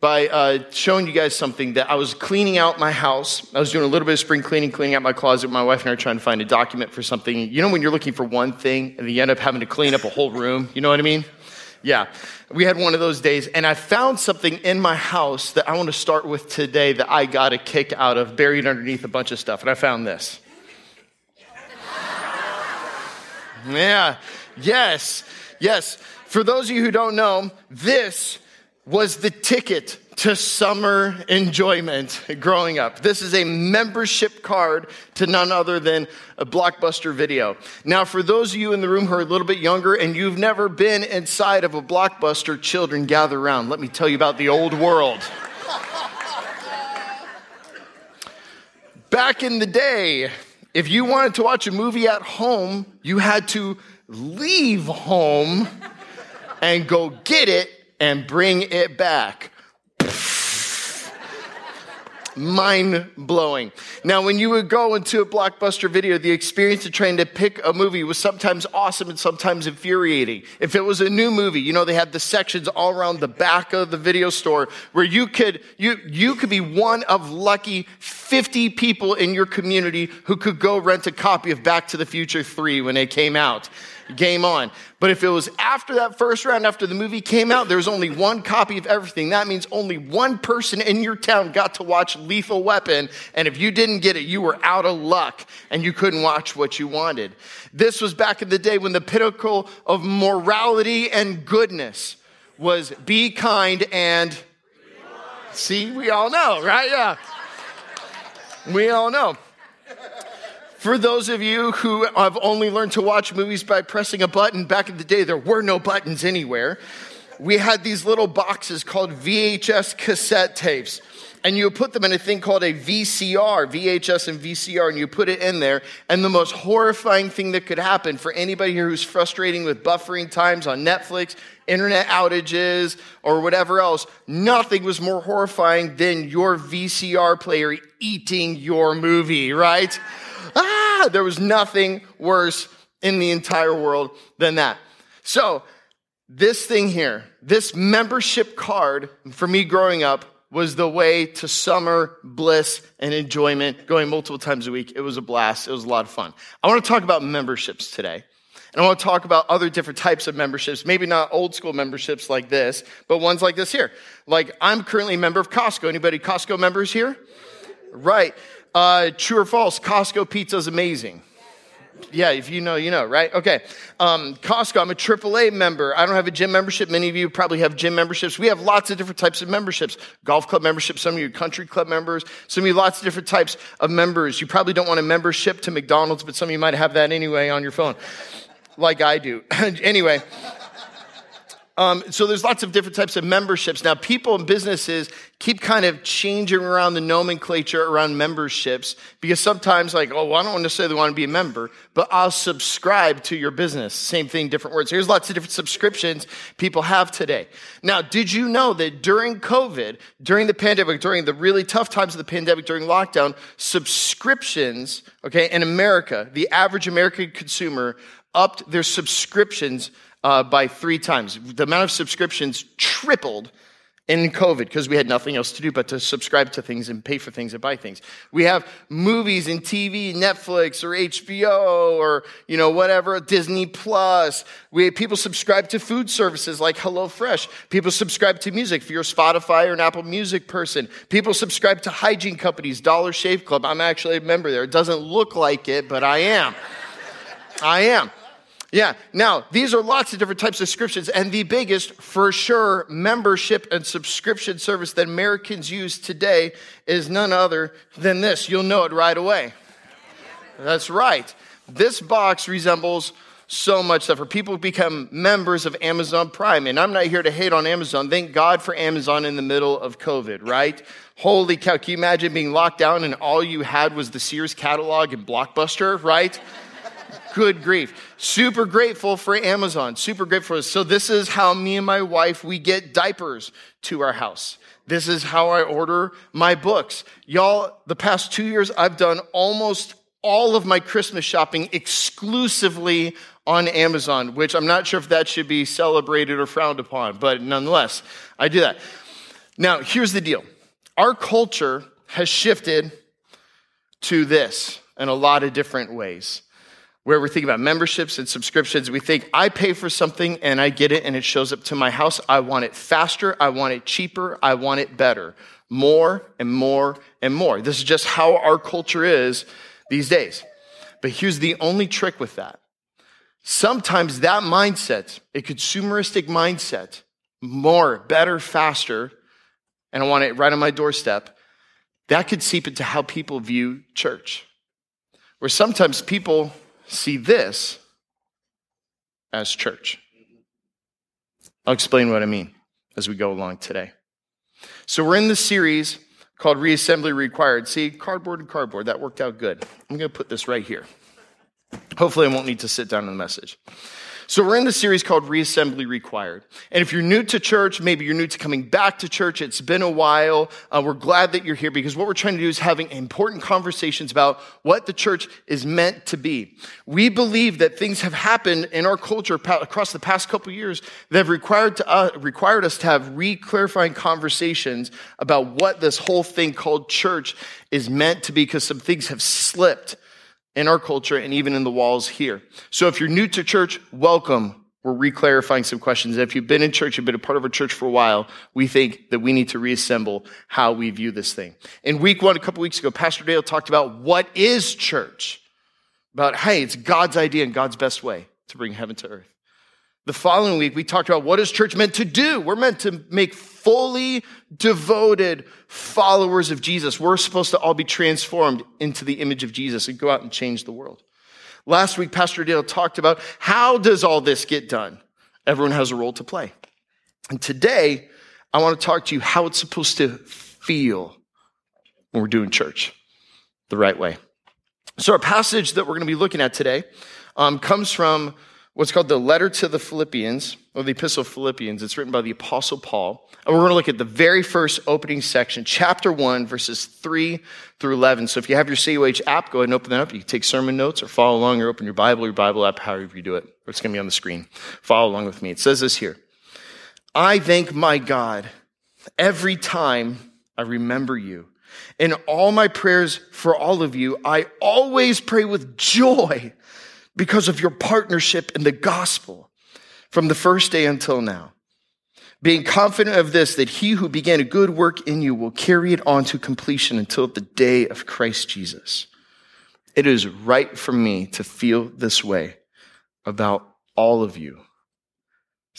by uh, showing you guys something that I was cleaning out my house. I was doing a little bit of spring cleaning, cleaning out my closet. My wife and I are trying to find a document for something. You know, when you're looking for one thing and you end up having to clean up a whole room, you know what I mean? Yeah, we had one of those days, and I found something in my house that I want to start with today that I got a kick out of, buried underneath a bunch of stuff, and I found this. yeah, yes, yes. For those of you who don't know, this was the ticket to summer enjoyment growing up. This is a membership card to none other than a blockbuster video. Now, for those of you in the room who are a little bit younger and you've never been inside of a blockbuster, children gather around. Let me tell you about the old world. Back in the day, if you wanted to watch a movie at home, you had to leave home and go get it and bring it back. Mind blowing. Now, when you would go into a blockbuster video, the experience of trying to pick a movie was sometimes awesome and sometimes infuriating. If it was a new movie, you know, they had the sections all around the back of the video store where you could, you, you could be one of lucky 50 people in your community who could go rent a copy of Back to the Future 3 when it came out game on. But if it was after that first round, after the movie came out, there was only one copy of everything. That means only one person in your town got to watch Lethal Weapon. And if you didn't get it, you were out of luck and you couldn't watch what you wanted. This was back in the day when the pinnacle of morality and goodness was be kind and see, we all know, right? Yeah. We all know. For those of you who have only learned to watch movies by pressing a button, back in the day there were no buttons anywhere. We had these little boxes called VHS cassette tapes. And you put them in a thing called a VCR, VHS and VCR, and you put it in there. And the most horrifying thing that could happen for anybody here who's frustrating with buffering times on Netflix, internet outages, or whatever else, nothing was more horrifying than your VCR player eating your movie, right? Ah, there was nothing worse in the entire world than that. So, this thing here, this membership card for me growing up was the way to summer bliss and enjoyment going multiple times a week. It was a blast. It was a lot of fun. I want to talk about memberships today. And I want to talk about other different types of memberships, maybe not old school memberships like this, but ones like this here. Like I'm currently a member of Costco. Anybody Costco members here? Right. Uh, true or false? Costco pizza is amazing. Yeah, if you know, you know, right? Okay. Um, Costco, I'm a AAA member. I don't have a gym membership. Many of you probably have gym memberships. We have lots of different types of memberships. Golf club membership, some of you country club members, some of you lots of different types of members. You probably don't want a membership to McDonald's, but some of you might have that anyway on your phone, like I do. anyway. Um, so there's lots of different types of memberships. Now, people and businesses keep kind of changing around the nomenclature around memberships because sometimes, like, oh, well, I don't necessarily want to be a member, but I'll subscribe to your business. Same thing, different words. Here's lots of different subscriptions people have today. Now, did you know that during COVID, during the pandemic, during the really tough times of the pandemic, during lockdown, subscriptions, okay, in America, the average American consumer upped their subscriptions uh, by three times. The amount of subscriptions tripled in COVID because we had nothing else to do but to subscribe to things and pay for things and buy things. We have movies and TV, Netflix or HBO or, you know, whatever, Disney Plus. We people subscribe to food services like HelloFresh. People subscribe to music if you're a Spotify or an Apple Music person. People subscribe to hygiene companies, Dollar Shave Club. I'm actually a member there. It doesn't look like it, but I am. I am. Yeah. Now, these are lots of different types of subscriptions, and the biggest, for sure, membership and subscription service that Americans use today is none other than this. You'll know it right away. That's right. This box resembles so much stuff, people become members of Amazon Prime. And I'm not here to hate on Amazon. Thank God for Amazon in the middle of COVID, right? Holy cow. Can you imagine being locked down and all you had was the Sears catalog and Blockbuster, right? Good grief. Super grateful for Amazon. Super grateful. So this is how me and my wife, we get diapers to our house. This is how I order my books. Y'all, the past two years, I've done almost all of my Christmas shopping exclusively on Amazon, which I'm not sure if that should be celebrated or frowned upon, but nonetheless, I do that. Now, here's the deal our culture has shifted to this in a lot of different ways. Where we think about memberships and subscriptions, we think, I pay for something and I get it and it shows up to my house. I want it faster. I want it cheaper. I want it better. More and more and more. This is just how our culture is these days. But here's the only trick with that. Sometimes that mindset, a consumeristic mindset, more, better, faster, and I want it right on my doorstep, that could seep into how people view church. Where sometimes people see this as church. I'll explain what I mean as we go along today. So, we're in the series called Reassembly Required. See, cardboard and cardboard, that worked out good. I'm going to put this right here. Hopefully, I won't need to sit down in the message. So we're in the series called Reassembly Required. And if you're new to church, maybe you're new to coming back to church, it's been a while, uh, we're glad that you're here because what we're trying to do is having important conversations about what the church is meant to be. We believe that things have happened in our culture across the past couple years that have required, to, uh, required us to have re-clarifying conversations about what this whole thing called church is meant to be because some things have slipped in our culture and even in the walls here. So if you're new to church, welcome. We're reclarifying some questions. If you've been in church, you've been a part of our church for a while, we think that we need to reassemble how we view this thing. In week one, a couple weeks ago, Pastor Dale talked about what is church? About, hey, it's God's idea and God's best way to bring heaven to earth. The following week, we talked about what is church meant to do? We're meant to make fully devoted followers of Jesus. We're supposed to all be transformed into the image of Jesus and go out and change the world. Last week, Pastor Dale talked about how does all this get done? Everyone has a role to play. And today, I want to talk to you how it's supposed to feel when we're doing church the right way. So our passage that we're going to be looking at today um, comes from what's called the letter to the Philippians, or the epistle of Philippians. It's written by the apostle Paul. And we're going to look at the very first opening section, chapter 1, verses 3 through 11. So if you have your COH app, go ahead and open that up. You can take sermon notes or follow along or open your Bible, your Bible app, however you do it. Or it's going to be on the screen. Follow along with me. It says this here. I thank my God every time I remember you. In all my prayers for all of you, I always pray with joy because of your partnership in the gospel from the first day until now. Being confident of this, that he who began a good work in you will carry it on to completion until the day of Christ Jesus. It is right for me to feel this way about all of you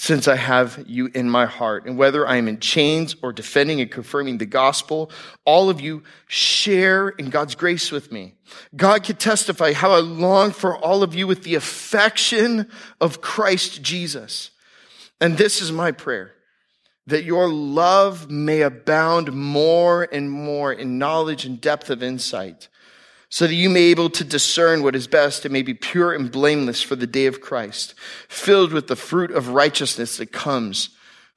since I have you in my heart. And whether I am in chains or defending and confirming the gospel, all of you share in God's grace with me. God can testify how I long for all of you with the affection of Christ Jesus. And this is my prayer that your love may abound more and more in knowledge and depth of insight so that you may be able to discern what is best and may be pure and blameless for the day of Christ, filled with the fruit of righteousness that comes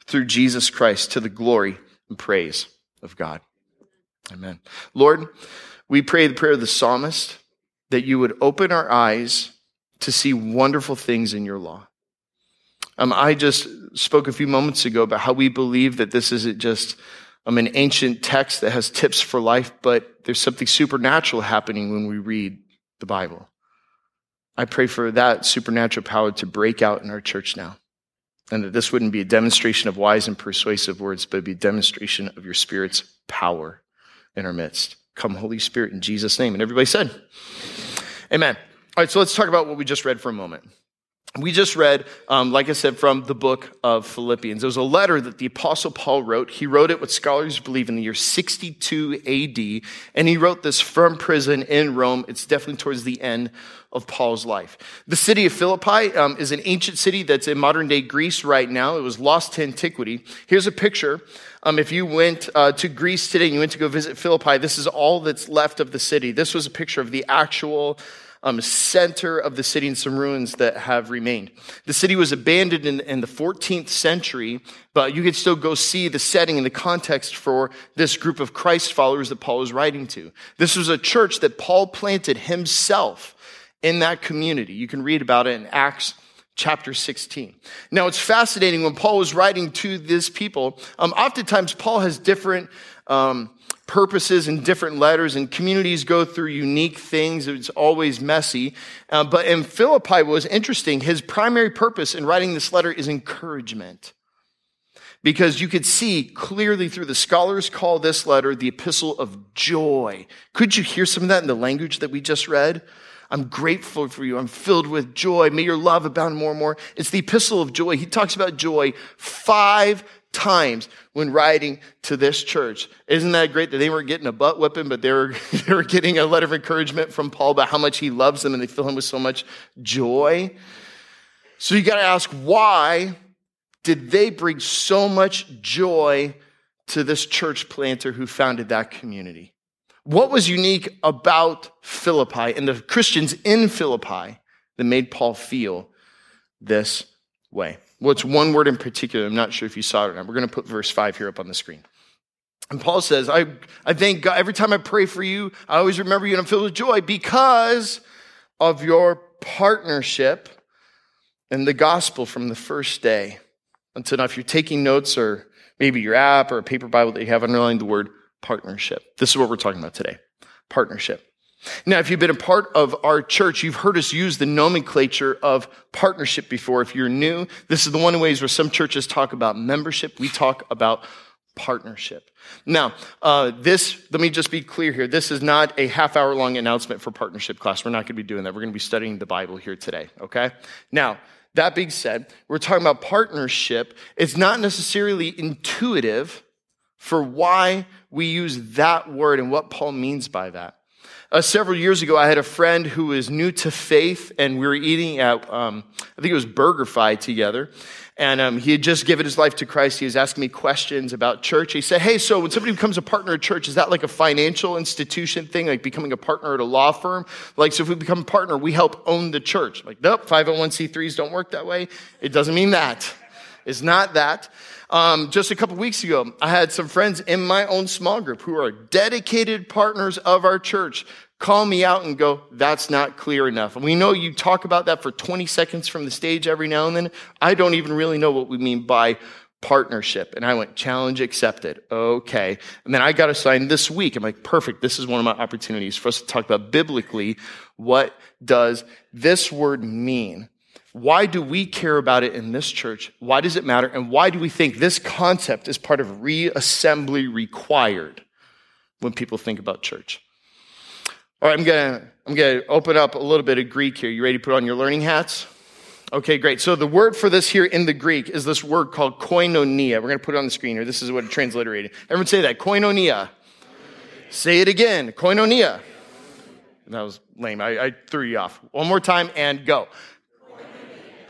through Jesus Christ to the glory and praise of God. Amen. Lord, we pray the prayer of the psalmist that you would open our eyes to see wonderful things in your law. Um, I just spoke a few moments ago about how we believe that this isn't just um, an ancient text that has tips for life, but there's something supernatural happening when we read the Bible. I pray for that supernatural power to break out in our church now. And that this wouldn't be a demonstration of wise and persuasive words, but be a demonstration of your Spirit's power in our midst. Come, Holy Spirit, in Jesus' name. And everybody said, Amen. All right, so let's talk about what we just read for a moment. We just read, um, like I said, from the book of Philippians. It was a letter that the Apostle Paul wrote. He wrote it, what scholars believe, in the year 62 AD, and he wrote this from prison in Rome. It's definitely towards the end of Paul's life. The city of Philippi um, is an ancient city that's in modern day Greece right now. It was lost to antiquity. Here's a picture. Um, if you went uh, to Greece today and you went to go visit Philippi, this is all that's left of the city. This was a picture of the actual um, center of the city and some ruins that have remained. The city was abandoned in, in the 14th century, but you can still go see the setting and the context for this group of Christ followers that Paul was writing to. This was a church that Paul planted himself in that community. You can read about it in Acts chapter 16. Now, it's fascinating when Paul was writing to this people, um, oftentimes Paul has different um, purposes and different letters, and communities go through unique things. It's always messy. Uh, but in Philippi, was interesting. His primary purpose in writing this letter is encouragement. Because you could see clearly through the scholars call this letter the epistle of joy. Could you hear some of that in the language that we just read? I'm grateful for you. I'm filled with joy. May your love abound more and more. It's the epistle of joy. He talks about joy five times when writing to this church. Isn't that great that they weren't getting a butt whipping, but they were, they were getting a letter of encouragement from Paul about how much he loves them and they fill him with so much joy? So you got to ask, why did they bring so much joy to this church planter who founded that community? What was unique about Philippi and the Christians in Philippi that made Paul feel this way? Well, it's one word in particular. I'm not sure if you saw it or not. We're going to put verse 5 here up on the screen. And Paul says, I, I thank God. Every time I pray for you, I always remember you and I'm filled with joy because of your partnership in the gospel from the first day until now. If you're taking notes or maybe your app or a paper Bible that you have underlined the word partnership. This is what we're talking about today partnership. Now, if you've been a part of our church, you've heard us use the nomenclature of partnership before. If you're new, this is the one ways where some churches talk about membership. We talk about partnership. Now, uh, this, let me just be clear here. This is not a half hour long announcement for partnership class. We're not going to be doing that. We're going to be studying the Bible here today, okay? Now, that being said, we're talking about partnership. It's not necessarily intuitive for why we use that word and what Paul means by that. Uh, several years ago, I had a friend who was new to faith, and we were eating at, um, I think it was BurgerFi together. And um, he had just given his life to Christ. He was asking me questions about church. He said, Hey, so when somebody becomes a partner at church, is that like a financial institution thing, like becoming a partner at a law firm? Like, so if we become a partner, we help own the church. I'm like, nope, 501c3s don't work that way. It doesn't mean that. It's not that. Um, just a couple weeks ago, I had some friends in my own small group who are dedicated partners of our church call me out and go, that's not clear enough. And we know you talk about that for 20 seconds from the stage every now and then. I don't even really know what we mean by partnership. And I went, challenge accepted. Okay. And then I got assigned this week. I'm like, perfect. This is one of my opportunities for us to talk about biblically. What does this word mean? Why do we care about it in this church? Why does it matter? And why do we think this concept is part of reassembly required when people think about church? All right, I'm gonna, I'm gonna open up a little bit of Greek here. You ready to put on your learning hats? Okay, great. So the word for this here in the Greek is this word called koinonia. We're gonna put it on the screen here. This is what it transliterated. Everyone say that, koinonia. Say it again, koinonia. That was lame. I, I threw you off. One more time and go.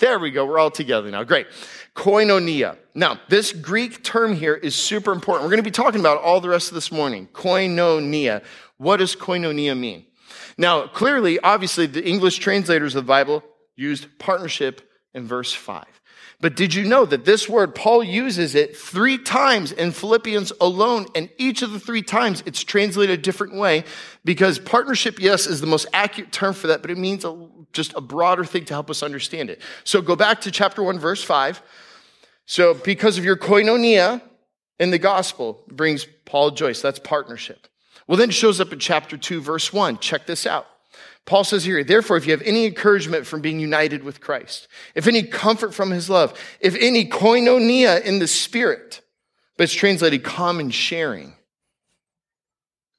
There we go. We're all together now. Great. Koinonia. Now, this Greek term here is super important. We're going to be talking about all the rest of this morning. Koinonia. What does koinonia mean? Now, clearly, obviously, the English translators of the Bible used partnership in verse 5. But did you know that this word, Paul uses it three times in Philippians alone, and each of the three times it's translated a different way because partnership, yes, is the most accurate term for that, but it means a, just a broader thing to help us understand it. So go back to chapter 1, verse 5. So because of your koinonia in the gospel brings Paul joy. So that's partnership. Well, then shows up in chapter 2, verse 1. Check this out. Paul says here, therefore, if you have any encouragement from being united with Christ, if any comfort from his love, if any koinonia in the spirit, but it's translated common sharing.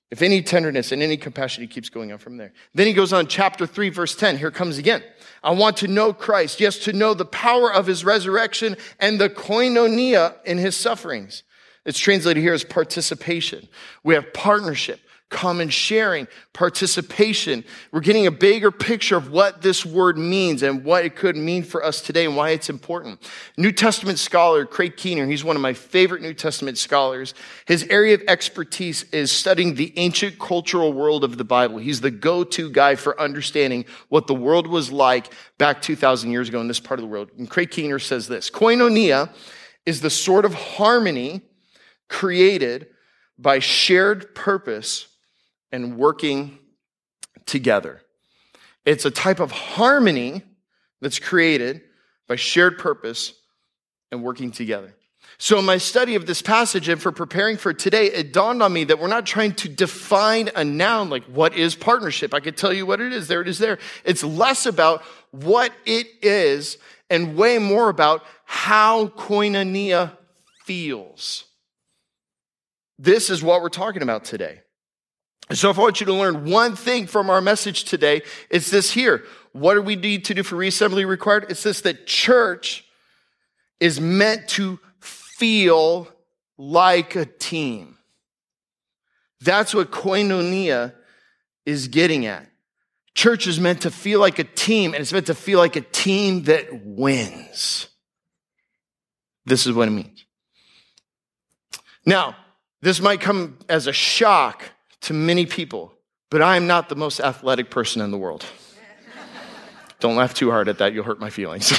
If any tenderness and any compassion, he keeps going on from there. Then he goes on, chapter 3, verse 10. Here comes again. I want to know Christ. Yes, to know the power of his resurrection and the koinonia in his sufferings. It's translated here as participation. We have partnership common sharing, participation. We're getting a bigger picture of what this word means and what it could mean for us today and why it's important. New Testament scholar Craig Keener, he's one of my favorite New Testament scholars. His area of expertise is studying the ancient cultural world of the Bible. He's the go-to guy for understanding what the world was like back 2,000 years ago in this part of the world. And Craig Keener says this, koinonia is the sort of harmony created by shared purpose and working together. It's a type of harmony that's created by shared purpose and working together. So, in my study of this passage and for preparing for today, it dawned on me that we're not trying to define a noun like what is partnership. I could tell you what it is. There it is there. It's less about what it is and way more about how koinonia feels. This is what we're talking about today. So if I want you to learn one thing from our message today, it's this here. What do we need to do for reassembly required? It's this that church is meant to feel like a team. That's what koinonia is getting at. Church is meant to feel like a team, and it's meant to feel like a team that wins. This is what it means. Now, this might come as a shock to many people, but I am not the most athletic person in the world. Don't laugh too hard at that, you'll hurt my feelings.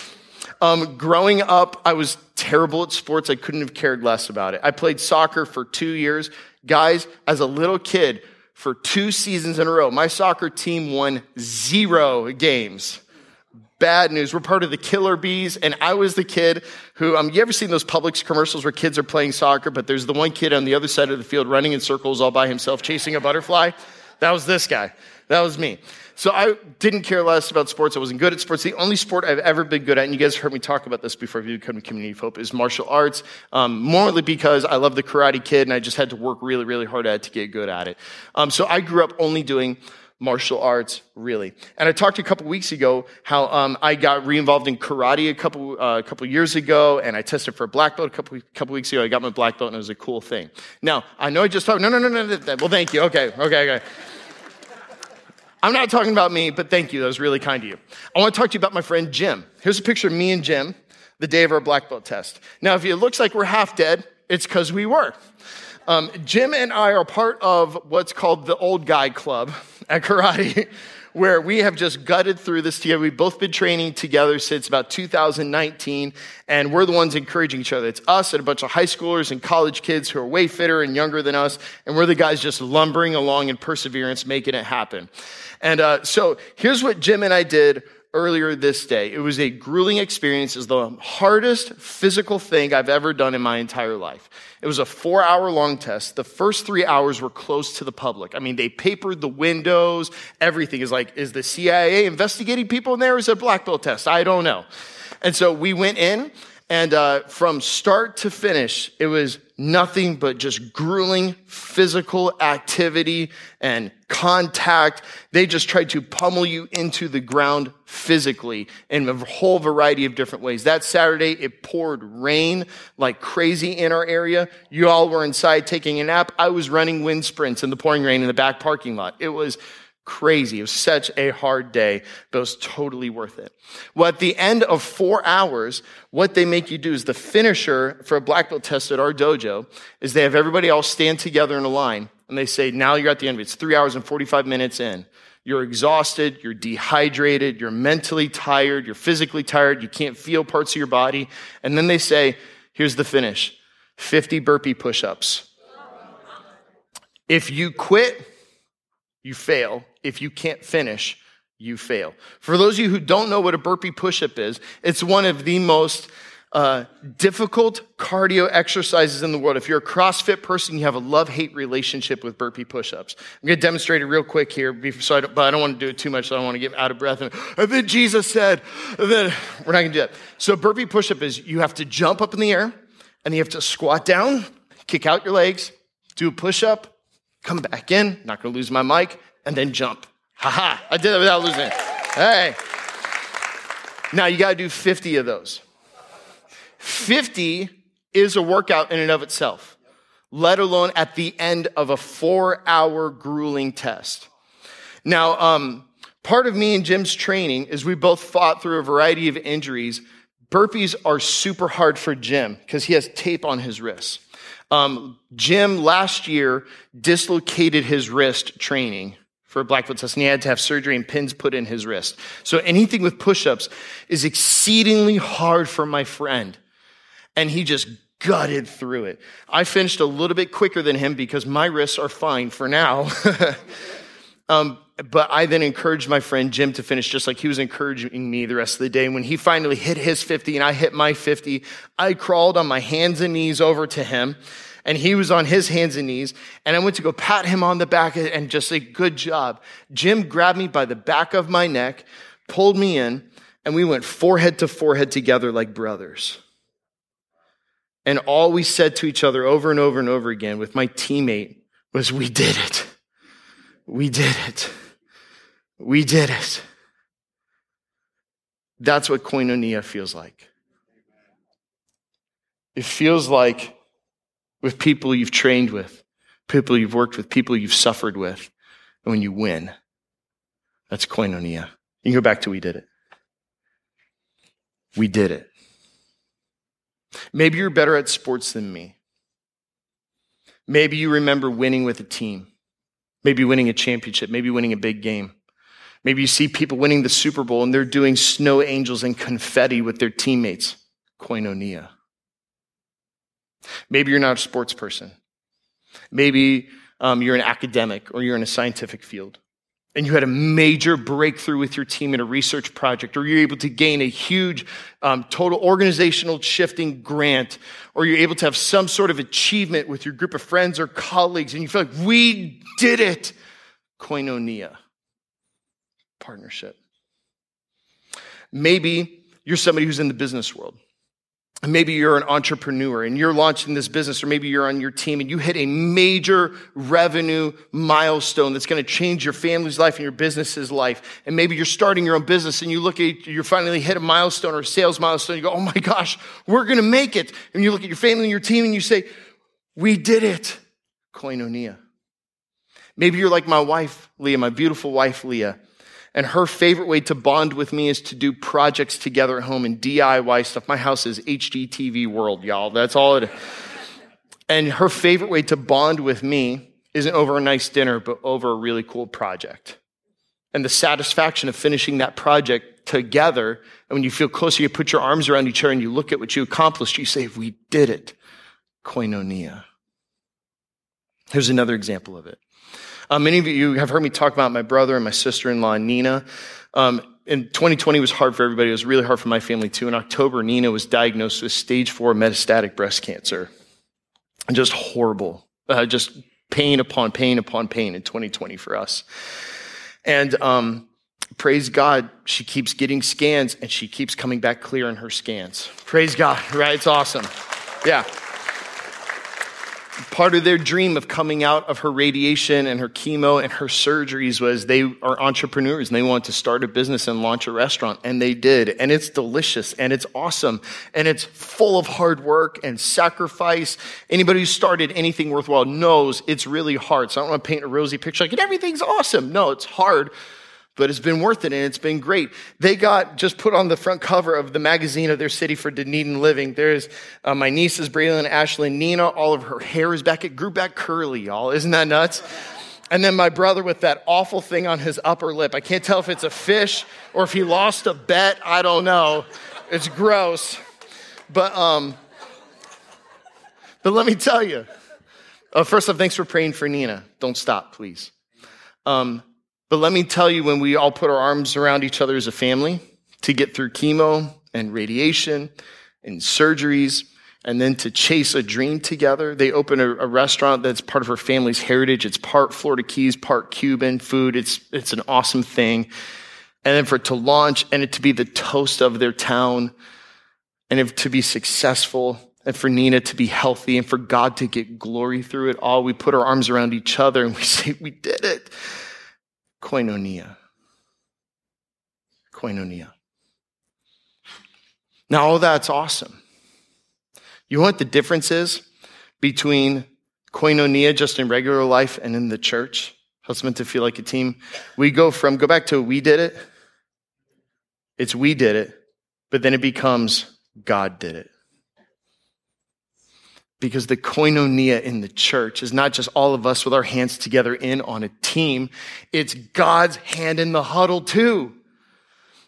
um, growing up, I was terrible at sports. I couldn't have cared less about it. I played soccer for two years. Guys, as a little kid, for two seasons in a row, my soccer team won zero games bad news. We're part of the Killer Bees, and I was the kid who, um, you ever seen those Publix commercials where kids are playing soccer, but there's the one kid on the other side of the field running in circles all by himself, chasing a butterfly? That was this guy. That was me. So I didn't care less about sports. I wasn't good at sports. The only sport I've ever been good at, and you guys heard me talk about this before you become a community of hope, is martial arts. Um, morely because I love the Karate Kid, and I just had to work really, really hard at it to get good at it. Um, so I grew up only doing martial arts, really. And I talked a couple weeks ago how um, I got re-involved in karate a couple uh, a couple years ago, and I tested for a black belt a couple couple weeks ago. I got my black belt, and it was a cool thing. Now I know I just talked. No, no, no, no. no, no. Well, thank you. Okay, okay, okay. I'm not talking about me, but thank you. That was really kind of you. I want to talk to you about my friend Jim. Here's a picture of me and Jim the day of our black belt test. Now, if it looks like we're half dead, it's because we were. Um, Jim and I are part of what's called the Old Guy Club at karate, where we have just gutted through this together. We've both been training together since about 2019, and we're the ones encouraging each other. It's us and a bunch of high schoolers and college kids who are way fitter and younger than us, and we're the guys just lumbering along in perseverance, making it happen. And uh, so here's what Jim and I did earlier this day. It was a grueling experience. It's the hardest physical thing I've ever done in my entire life. It was a four hour long test. The first three hours were closed to the public. I mean, they papered the windows. Everything is like, is the CIA investigating people in there? Is it a black belt test? I don't know. And so we went in and uh, from start to finish, it was nothing but just grueling physical activity and contact. They just tried to pummel you into the ground physically in a whole variety of different ways. That Saturday, it poured rain like crazy in our area. You all were inside taking a nap. I was running wind sprints in the pouring rain in the back parking lot. It was crazy. It was such a hard day, but it was totally worth it. Well, at the end of four hours, what they make you do is the finisher for a black belt test at our dojo is they have everybody all stand together in a line and they say, now you're at the end of it. It's three hours and 45 minutes in. You're exhausted, you're dehydrated, you're mentally tired, you're physically tired, you can't feel parts of your body. And then they say, here's the finish 50 burpee push ups. If you quit, you fail. If you can't finish, you fail. For those of you who don't know what a burpee push-up is, it's one of the most uh, difficult cardio exercises in the world. If you're a CrossFit person, you have a love-hate relationship with burpee push-ups. I'm going to demonstrate it real quick here, so I but I don't want to do it too much. So I don't want to get out of breath. And, and then Jesus said, then we're not going to do that. So burpee push-up is you have to jump up in the air, and you have to squat down, kick out your legs, do a push-up, come back in, not gonna lose my mic, and then jump. Haha, I did it without losing it. Hey. Now you gotta do 50 of those. 50 is a workout in and of itself, let alone at the end of a four hour grueling test. Now, um, part of me and Jim's training is we both fought through a variety of injuries. Burpees are super hard for Jim because he has tape on his wrists. Um, Jim last year dislocated his wrist training for black belt test, and he had to have surgery and pins put in his wrist. So anything with push-ups is exceedingly hard for my friend. And he just gutted through it. I finished a little bit quicker than him because my wrists are fine for now. um, but I then encouraged my friend Jim to finish just like he was encouraging me the rest of the day. And when he finally hit his 50 and I hit my 50, I crawled on my hands and knees over to him and he was on his hands and knees. And I went to go pat him on the back and just say, good job. Jim grabbed me by the back of my neck, pulled me in, and we went forehead to forehead together like brothers. And all we said to each other over and over and over again with my teammate was, we did it. We did it. We did it. That's what koinonia feels like. It feels like with people you've trained with, people you've worked with, people you've suffered with. And when you win, that's koinonia. You can go back to we did it. We did it. Maybe you're better at sports than me. Maybe you remember winning with a team. Maybe winning a championship. Maybe winning a big game. Maybe you see people winning the Super Bowl and they're doing snow angels and confetti with their teammates. Koinonia. Maybe you're not a sports person. Maybe um, you're an academic or you're in a scientific field and you had a major breakthrough with your team in a research project, or you're able to gain a huge um, total organizational shifting grant, or you're able to have some sort of achievement with your group of friends or colleagues, and you feel like we did it. Koinonia, partnership. Maybe you're somebody who's in the business world maybe you're an entrepreneur and you're launching this business, or maybe you're on your team and you hit a major revenue milestone that's going to change your family's life and your business's life. And maybe you're starting your own business and you look at, you finally hit a milestone or a sales milestone. You go, oh my gosh, we're going to make it. And you look at your family and your team and you say, we did it. Koinonia. Maybe you're like my wife, Leah, my beautiful wife, Leah. And her favorite way to bond with me is to do projects together at home and DIY stuff. My house is HGTV world, y'all. That's all it is. And her favorite way to bond with me isn't over a nice dinner, but over a really cool project. And the satisfaction of finishing that project together. And when you feel closer, you put your arms around each other and you look at what you accomplished. You say, we did it. Koinonia. Here's another example of it. Uh, many of you have heard me talk about my brother and my sister in law, Nina. Um, and 2020 was hard for everybody. It was really hard for my family too. In October, Nina was diagnosed with stage four metastatic breast cancer. Just horrible. Uh, just pain upon pain upon pain in 2020 for us. And um, praise God, she keeps getting scans and she keeps coming back clear in her scans. Praise God, right? It's awesome. Yeah part of their dream of coming out of her radiation and her chemo and her surgeries was they are entrepreneurs and they want to start a business and launch a restaurant and they did. And it's delicious and it's awesome and it's full of hard work and sacrifice. Anybody who started anything worthwhile knows it's really hard. So i don't want to paint a rosy picture like everything's awesome. No it's hard but it's been worth it and it's been great. They got just put on the front cover of the magazine of their city for Dunedin Living. There's uh, my nieces, Braylon, Ashley, Nina. All of her hair is back. It grew back curly, y'all. Isn't that nuts? And then my brother with that awful thing on his upper lip. I can't tell if it's a fish or if he lost a bet. I don't know. It's gross. But, um, but let me tell you. Uh, first off, thanks for praying for Nina. Don't stop, please. Um, but let me tell you, when we all put our arms around each other as a family to get through chemo and radiation and surgeries, and then to chase a dream together. They open a, a, restaurant that's part of her family's heritage. It's part Florida Keys, part Cuban food. It's, it's an awesome thing. And then for it to launch and it to be the toast of their town and if to be successful and for Nina to be healthy and for God to get glory through it all. We put our arms around each other and we say, We did it. Koinonia. Koinonia. Now, all that's awesome. You know what the difference is between koinonia just in regular life and in the church? How it's meant to feel like a team. We go from, go back to we did it. It's we did it, but then it becomes God did it. Because the koinonia in the church is not just all of us with our hands together in on a team, it's God's hand in the huddle too.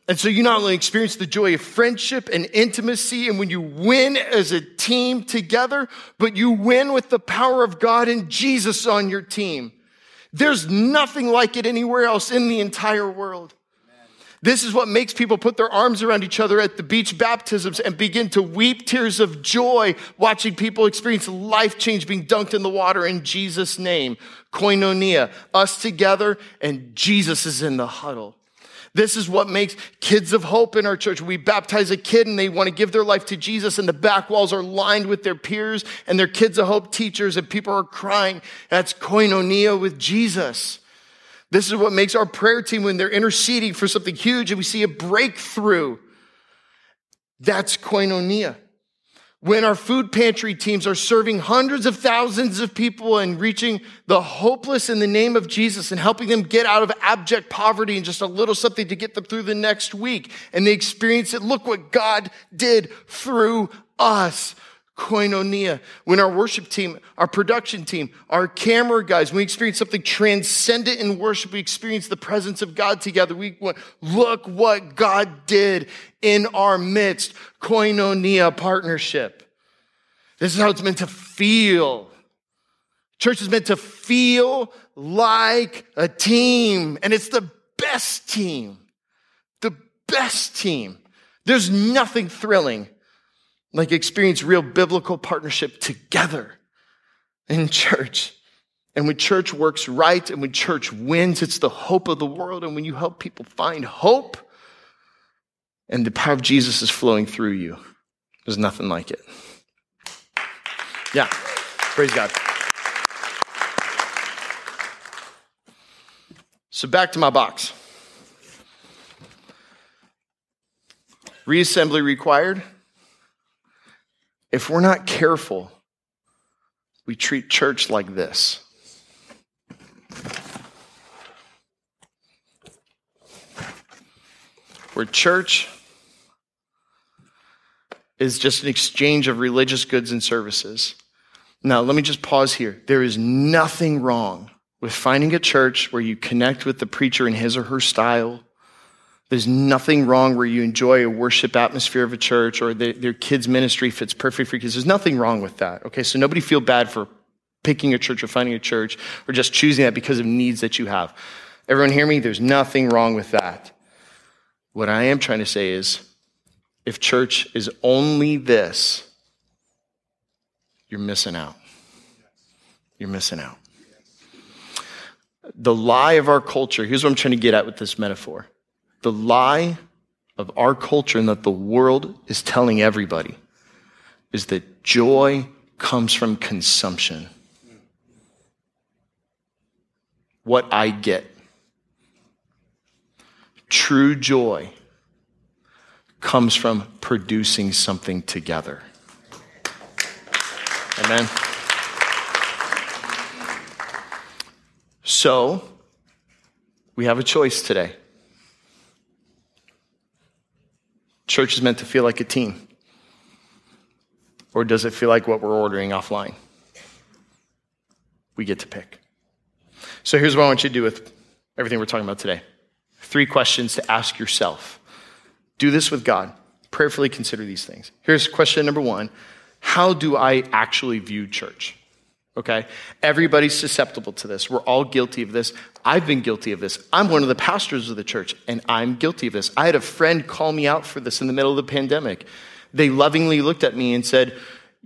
And so you not only experience the joy of friendship and intimacy, and when you win as a team together, but you win with the power of God and Jesus on your team. There's nothing like it anywhere else in the entire world. This is what makes people put their arms around each other at the beach baptisms and begin to weep tears of joy watching people experience life change being dunked in the water in Jesus' name. Koinonia, us together, and Jesus is in the huddle. This is what makes kids of hope in our church. We baptize a kid and they want to give their life to Jesus and the back walls are lined with their peers and their kids of hope teachers and people are crying. That's koinonia with Jesus. This is what makes our prayer team when they're interceding for something huge and we see a breakthrough. That's koinonia when our food pantry teams are serving hundreds of thousands of people and reaching the hopeless in the name of Jesus and helping them get out of abject poverty and just a little something to get them through the next week. And they experience it. Look what God did through us. Koinonia. When our worship team, our production team, our camera guys, when we experience something transcendent in worship, we experience the presence of God together. We look what God did in our midst. Koinonia partnership. This is how it's meant to feel. Church is meant to feel like a team, and it's the best team. The best team. There's nothing thrilling like experience real biblical partnership together in church. And when church works right and when church wins, it's the hope of the world. And when you help people find hope and the power of Jesus is flowing through you, there's nothing like it. Yeah, praise God. So back to my box. Reassembly required if we're not careful, we treat church like this. Where church is just an exchange of religious goods and services. Now, let me just pause here. There is nothing wrong with finding a church where you connect with the preacher in his or her style, there's nothing wrong where you enjoy a worship atmosphere of a church or the, their kids' ministry fits perfect for you. There's nothing wrong with that. Okay, so nobody feel bad for picking a church or finding a church or just choosing that because of needs that you have. Everyone hear me? There's nothing wrong with that. What I am trying to say is if church is only this, you're missing out. You're missing out. The lie of our culture, here's what I'm trying to get at with this metaphor the lie of our culture and that the world is telling everybody is that joy comes from consumption. What I get. True joy comes from producing something together. Amen. So, we have a choice today. Church is meant to feel like a team. Or does it feel like what we're ordering offline? We get to pick. So here's what I want you to do with everything we're talking about today three questions to ask yourself. Do this with God. Prayerfully consider these things. Here's question number one How do I actually view church? Okay? Everybody's susceptible to this. We're all guilty of this. I've been guilty of this. I'm one of the pastors of the church, and I'm guilty of this. I had a friend call me out for this in the middle of the pandemic. They lovingly looked at me and said,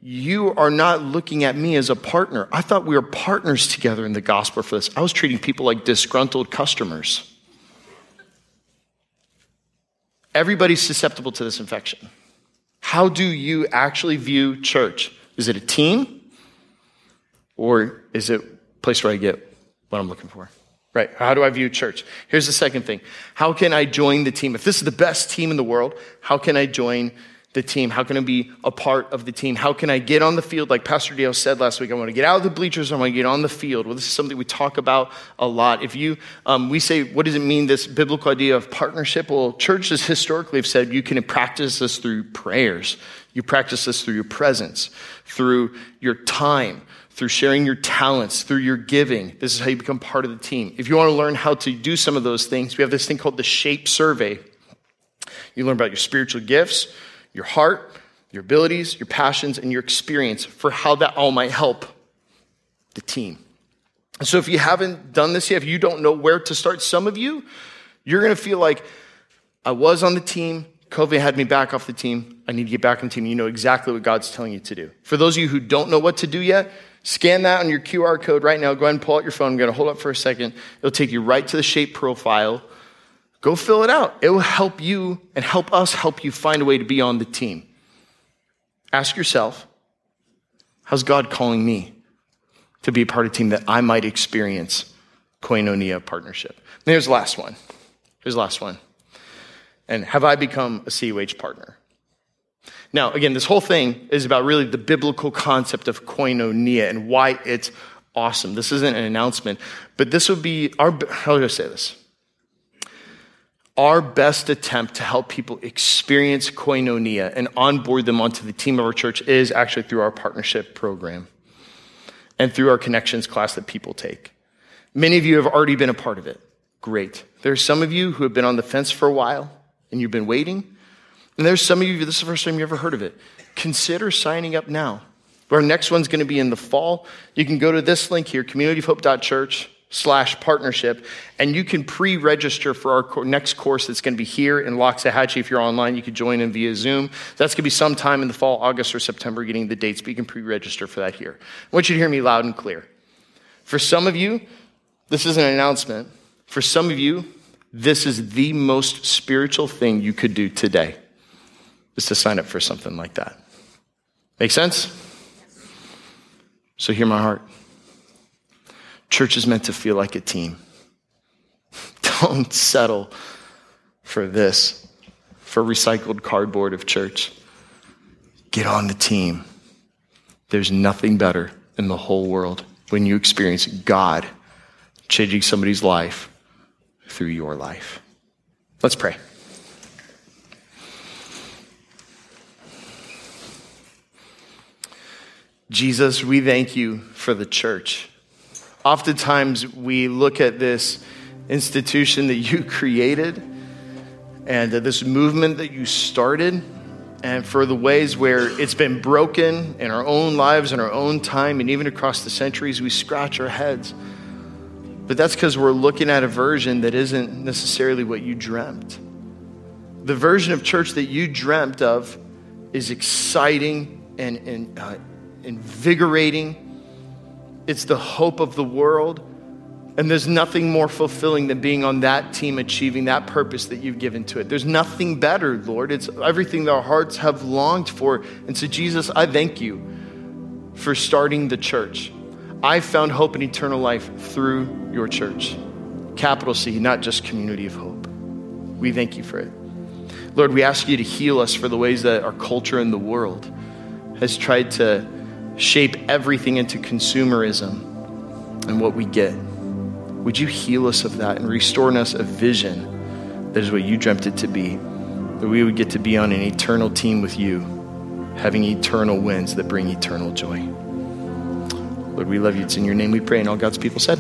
You are not looking at me as a partner. I thought we were partners together in the gospel for this. I was treating people like disgruntled customers. Everybody's susceptible to this infection. How do you actually view church? Is it a team? Or is it a place where I get what I'm looking for? Right. How do I view church? Here's the second thing. How can I join the team? If this is the best team in the world, how can I join the team? How can I be a part of the team? How can I get on the field? Like Pastor Dale said last week, I want to get out of the bleachers. I want to get on the field. Well, this is something we talk about a lot. If you, um, we say, what does it mean, this biblical idea of partnership? Well, churches historically have said you can practice this through prayers. You practice this through your presence, through your time, through sharing your talents, through your giving. This is how you become part of the team. If you want to learn how to do some of those things, we have this thing called the SHAPE survey. You learn about your spiritual gifts, your heart, your abilities, your passions, and your experience for how that all might help the team. So if you haven't done this yet, if you don't know where to start, some of you, you're going to feel like I was on the team. COVID had me back off the team. I need to get back on the team. You know exactly what God's telling you to do. For those of you who don't know what to do yet, scan that on your QR code right now. Go ahead and pull out your phone. I'm going to hold up for a second. It'll take you right to the shape profile. Go fill it out. It will help you and help us help you find a way to be on the team. Ask yourself, how's God calling me to be a part of a team that I might experience koinonia partnership? And here's the last one. Here's the last one. And have I become a CUH partner? Now, again, this whole thing is about really the biblical concept of koinonia and why it's awesome. This isn't an announcement, but this would be our, how do I say this? our best attempt to help people experience koinonia and onboard them onto the team of our church is actually through our partnership program and through our connections class that people take. Many of you have already been a part of it. Great. There are some of you who have been on the fence for a while and you've been waiting. And there's some of you, this is the first time you ever heard of it. Consider signing up now. Our next one's going to be in the fall. You can go to this link here, communityofhope.church slash partnership, and you can pre-register for our next course that's going to be here in Loxahatchee. If you're online, you can join in via Zoom. That's going to be sometime in the fall, August or September, getting the dates, but you can pre-register for that here. I want you to hear me loud and clear. For some of you, this is an announcement. For some of you, this is the most spiritual thing you could do today, is to sign up for something like that. Make sense? So hear my heart. Church is meant to feel like a team. Don't settle for this, for recycled cardboard of church. Get on the team. There's nothing better in the whole world when you experience God changing somebody's life through your life. Let's pray. Jesus, we thank you for the church. Oftentimes, we look at this institution that you created and this movement that you started, and for the ways where it's been broken in our own lives, in our own time, and even across the centuries, we scratch our heads. But that's because we're looking at a version that isn't necessarily what you dreamt. The version of church that you dreamt of is exciting and, and uh, invigorating it's the hope of the world. And there's nothing more fulfilling than being on that team, achieving that purpose that you've given to it. There's nothing better, Lord. It's everything that our hearts have longed for. And so, Jesus, I thank you for starting the church. I found hope and eternal life through your church. Capital C, not just community of hope. We thank you for it. Lord, we ask you to heal us for the ways that our culture and the world has tried to shape everything into consumerism and what we get. Would you heal us of that and restore in us a vision that is what you dreamt it to be? That we would get to be on an eternal team with you, having eternal wins that bring eternal joy. Lord, we love you. It's in your name we pray. And all God's people said,